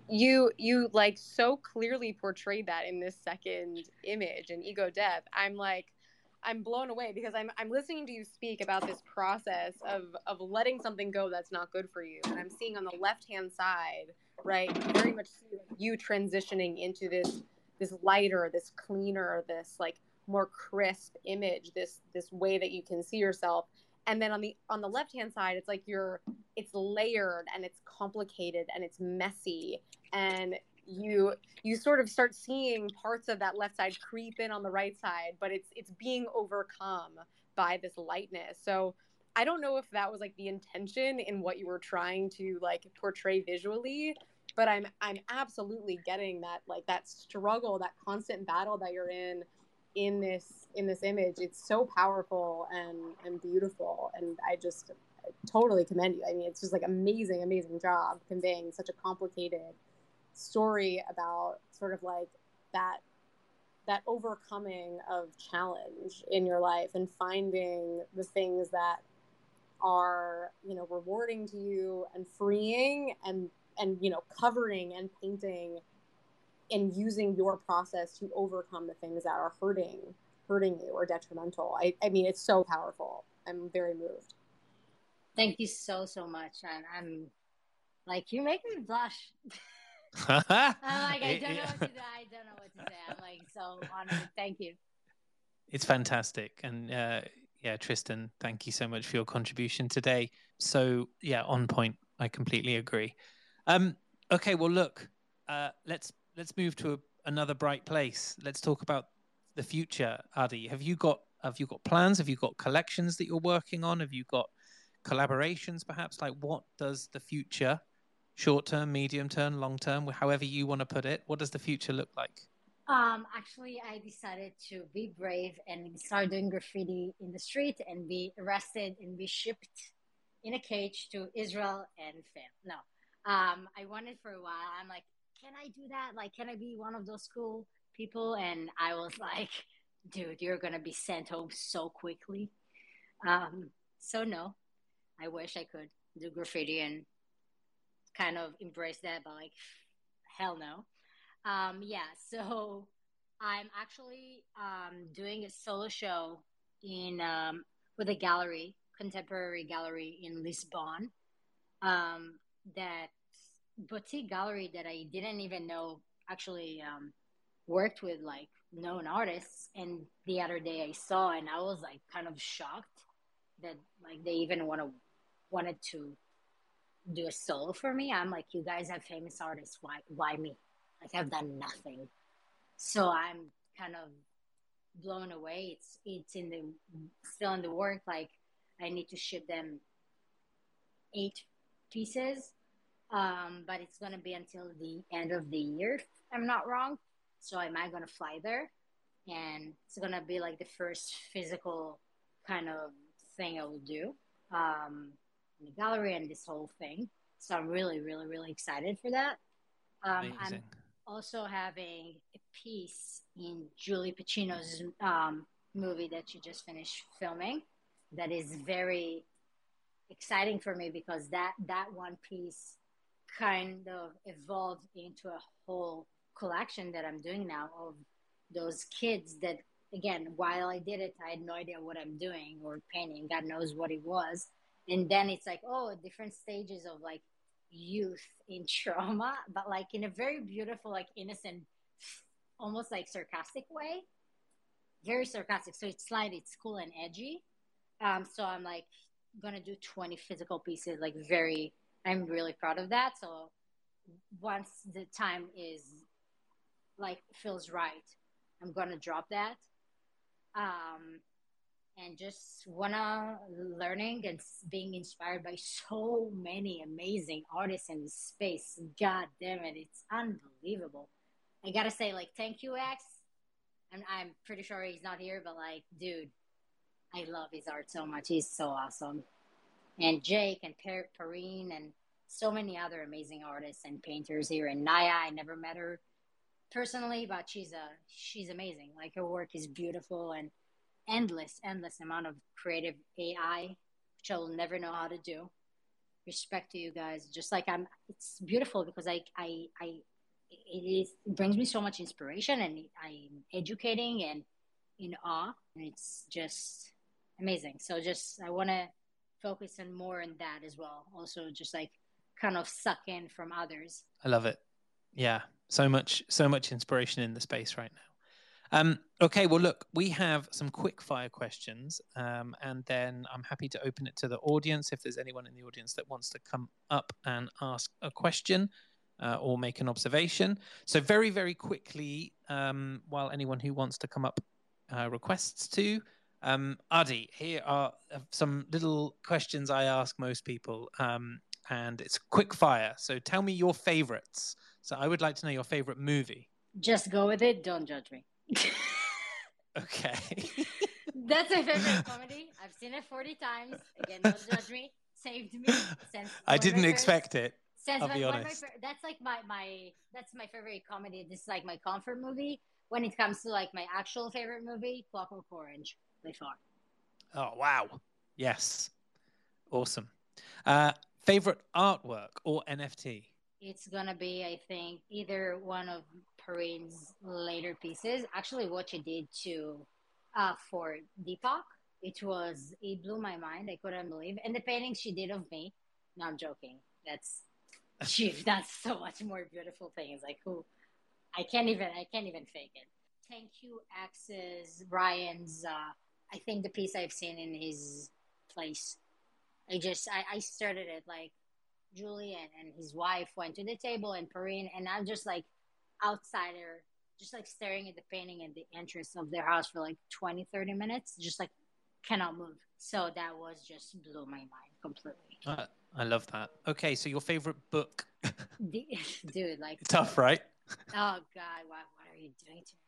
you you like so clearly portrayed that in this second image and ego death i'm like i'm blown away because i'm i'm listening to you speak about this process of of letting something go that's not good for you. And i'm seeing on the left hand side right very much you transitioning into this this lighter this cleaner this like more crisp image this this way that you can see yourself and then on the on the left hand side it's like you're it's layered and it's complicated and it's messy. And you you sort of start seeing parts of that left side creep in on the right side but it's it's being overcome by this lightness. So i don't know if that was like the intention in what you were trying to like portray visually but i'm i'm absolutely getting that like that struggle that constant battle that you're in in this in this image it's so powerful and and beautiful. And i just totally commend you. I mean it's just like amazing amazing job conveying such a complicated story about sort of like that that overcoming of challenge in your life and finding the things that are you know rewarding to you and freeing and and you know covering and painting and using your process to overcome the things that are hurting hurting you or detrimental. I, I mean it's so powerful. I'm very moved. Thank you so so much. And i'm like you make me blush. I'm like i don't know what to do. I don't know what to say. I'm like so honored. Thank you. It's fantastic. And uh, yeah tristan thank you so much for your contribution today. So yeah on point. I completely agree. Um okay well look uh, let's let's move to a, another bright place. Let's talk about the future, Adi. Have you got have you got plans? Have you got collections that you're working on? Have you got collaborations perhaps? Like what does the future, short term, medium term, long term, however you want to put it, what does the future look like? Um, actually, I decided to be brave and start doing graffiti in the street and be arrested and be shipped in a cage to Israel and fail. No, um, I wanted for a while. I'm like, can I do that? Like, can I be one of those cool people? And I was like, dude, you're going to be sent home so quickly. Um, so, no, I wish I could do graffiti and kind of embrace that, but like, hell no. Um, yeah, so I'm actually um, doing a solo show in um, with a gallery, contemporary gallery in Lisbon. Um, that boutique gallery that I didn't even know actually um, worked with like known artists. And the other day I saw, and I was like kind of shocked that like they even want to wanted to do a solo for me. I'm like, you guys have famous artists. Why why me? Like I've done nothing. So I'm kind of blown away. It's it's in the still in the work. Like I need to ship them eight pieces um, but it's going to be until the end of the year, if I'm not wrong. So am I to fly there? And it's going to be like the first physical kind of thing I will do. Um, in the gallery and this whole thing. So I'm really, really, really excited for that. Um, I'm also having a piece in Julie Pacino's um, movie that she just finished filming. That is very exciting for me because that that one piece kind of evolved into a whole collection that I'm doing now of those kids that again while I did it I had no idea what I'm doing or painting. God knows what it was. And then it's like oh different stages of like youth in trauma but like in a very beautiful like innocent almost like sarcastic way. Very sarcastic. So it's light it's cool and edgy. Um so i'm like gonna do 20 physical pieces like very i'm really proud of that. So once the time is like feels right i'm gonna drop that. Um and just wanna learning and being inspired by so many amazing artists in this space. God damn it it's unbelievable. I gotta say like thank you x. And i'm pretty sure he's not here but like dude i love his art so much. He's so awesome. And jake and per- perrine and so many other amazing artists and painters here. And naya i never met her personally but she's a she's amazing. Like her work is beautiful and endless endless amount of creative ai which i will never know how to do. Respect to you guys. Just like i'm it's beautiful because i i i it is it brings me so much inspiration and i'm educating and in awe. And it's just amazing. So just i want to focus on more on that as well. Also just like kind of suck in from others I love it. Yeah, so much, so much inspiration in the space right now. Um, okay, well, look, we have some quick fire questions, um, and then I'm happy to open it to the audience if there's anyone in the audience that wants to come up and ask a question uh, or make an observation. So, very, very quickly, um, while anyone who wants to come up uh, requests to, um, Adi, here are some little questions I ask most people. Um, and it's quick fire. So tell me your favorites. So I would like to know your favorite movie. just go with it don't judge me Okay. That's my favorite comedy. I've seen it 40 times. Again, don't judge me. Saved me. I didn't expect it. Since I'll my, be one of my honest. that's like my, my that's my favorite comedy. This is like my comfort movie. When it comes to like my actual favorite movie, Clockwork Orange, by far. Oh wow. Yes. Awesome. Uh, favorite artwork or NFT? It's gonna be, I think, either one of Perrine's later pieces. Actually, what she did to uh, for Deepak, it was it blew my mind. I couldn't believe, and the painting she did of me. No, I'm joking. That's she. That's so much more beautiful things. Like who, I can't even. I can't even fake it. Thank you, X's Ryan's. Uh, I think the piece I've seen in his place. I just I, I started it like Julian and his wife went to the table and Perrine and I'm just like outsider, just like staring at the painting and the entrance of their house for like 20, 30 minutes, just like cannot move. So that was just blew my mind completely. Uh, I love that. Okay, so your favorite book? Dude, like, Tough, right? oh God, what, what are you doing to me?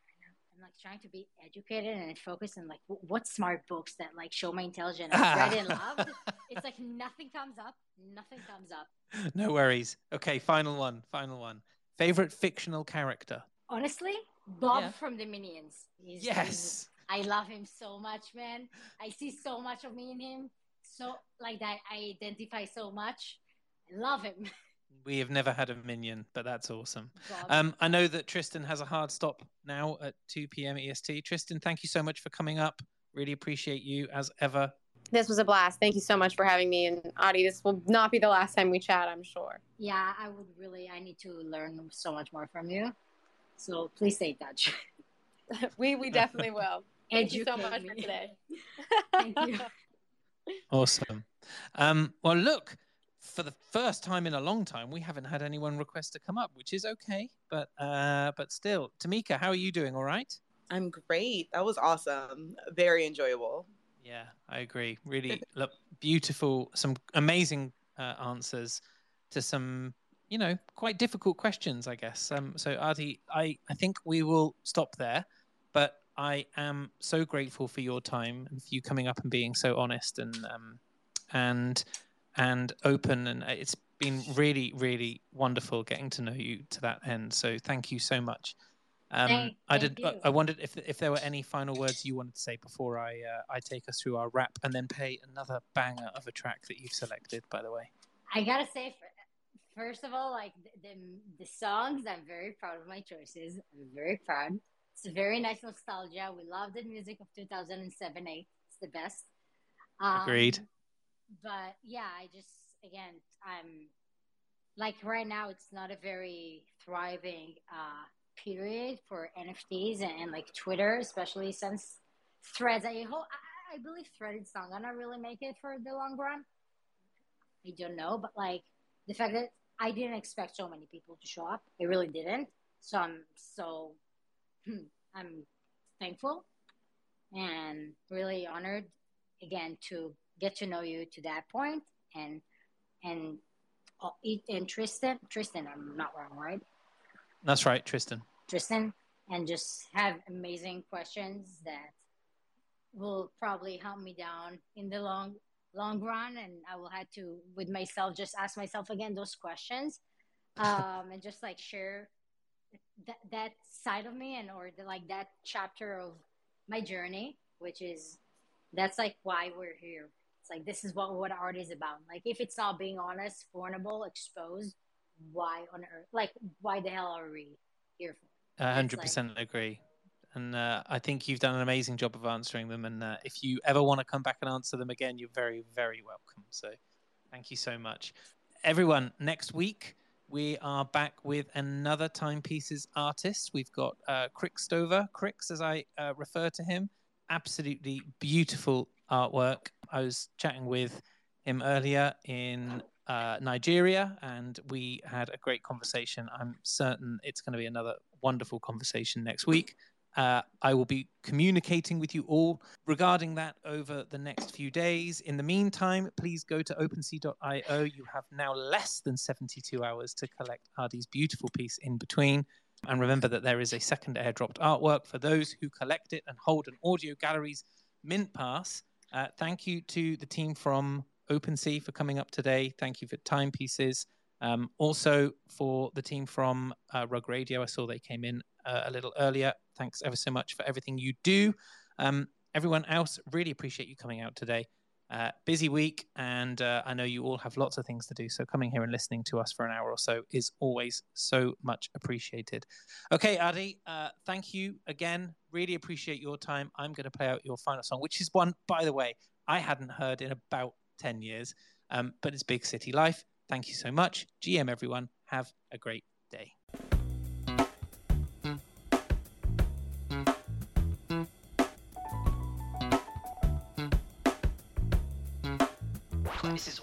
I'm like trying to be educated and focus on like w- what smart books that like show my intelligence I've read and loved. It's like nothing comes up, nothing comes up. no worries. Okay, final one. Final one. Favorite fictional character? Honestly, Bob Yeah. from the Minions. He's, he's- Yes. I love him so much, man. I see so much of me in him. So like that, I identify so much. I love him. We have never had a minion, but that's awesome. Um, I know that Tristan has a hard stop now at 2 p.m. EST. Tristan, thank you so much for coming up. Really appreciate you as ever. This was a blast. Thank you so much for having me. And Adi, this will not be the last time we chat, I'm sure. yeah, I would really. I need to learn so much more from you. So please stay in touch. we we definitely will. Thank you so much me. for today. Thank you. Awesome. Um, well, look, for the first time in a long time, we haven't had anyone request to come up, which is okay. But uh, but still, Tamika, how are you doing? All right? I'm great. That was awesome. Very enjoyable. Yeah, I agree. Really look, beautiful, some amazing uh, answers to some, you know, quite difficult questions, I guess. Um, so, Adi, I, I think we will stop there, but I am so grateful for your time and for you coming up and being so honest and um, and and open, and it's been really, really wonderful getting to know you to that end. So thank you so much. Um, Thank- I did. I- you. I wondered if if there were any final words you wanted to say before I uh, I take us through our wrap, and then play another banger of a track that you've selected. By the way, I gotta say, first of all, like the, the the songs, I'm very proud of my choices. I'm very proud. It's a very nice nostalgia. We love the music of 2007, 8. It's the best. Um, Agreed. But yeah, I just again, I'm like right now, it's not a very thriving uh, period for NFTs and, and like Twitter, especially since Threads. I hope I, I believe Threads not gonna really make it for the long run. I don't know, but like the fact that I didn't expect so many people to show up, I really didn't. So I'm so I'm thankful and really honored again to get to know you to that point and and uh, and Tristan Tristan I'm not wrong right that's right, Tristan. Tristan and just have amazing questions that will probably help me down in the long long run and I will have to with myself just ask myself again those questions um and just like share that that side of me and or the, like that chapter of my journey which is that's like why we're here it's like this is what what art is about like if it's not being honest vulnerable exposed why on earth like why the hell are we here for hundred percent agree. And uh, I think you've done an amazing job of answering them. And uh, if you ever want to come back and answer them again, you're very, very welcome. So thank you so much. Everyone, next week we are back with another Timepieces artist. We've got uh, Crick Stover, Cricks as I uh, refer to him. Absolutely beautiful artwork. I was chatting with him earlier in uh, Nigeria, and we had a great conversation. I'm certain it's going to be another wonderful conversation next week. Uh, I will be communicating with you all regarding that over the next few days. In the meantime, please go to OpenSea.io. You have now less than 72 hours to collect Adi's beautiful piece in between. And remember that there is a second airdropped artwork for those who collect it and hold an Audio Galleries Mint Pass. Uh, thank you to the team from OpenSea for coming up today. Thank you for Timepieces. Um, also for the team from uh, Rug Radio, I saw they came in uh, a little earlier. Thanks ever so much for everything you do. Um, everyone else, really appreciate you coming out today. Uh, busy week, and uh, I know you all have lots of things to do. So coming here and listening to us for an hour or so is always so much appreciated. Okay, Adi, uh, thank you again. Really appreciate your time. I'm going to play out your final song, which is one, by the way, I hadn't heard in about 10 years, um, but it's Big City Life. Thank you so much. GM, everyone. Have a great day. Um, this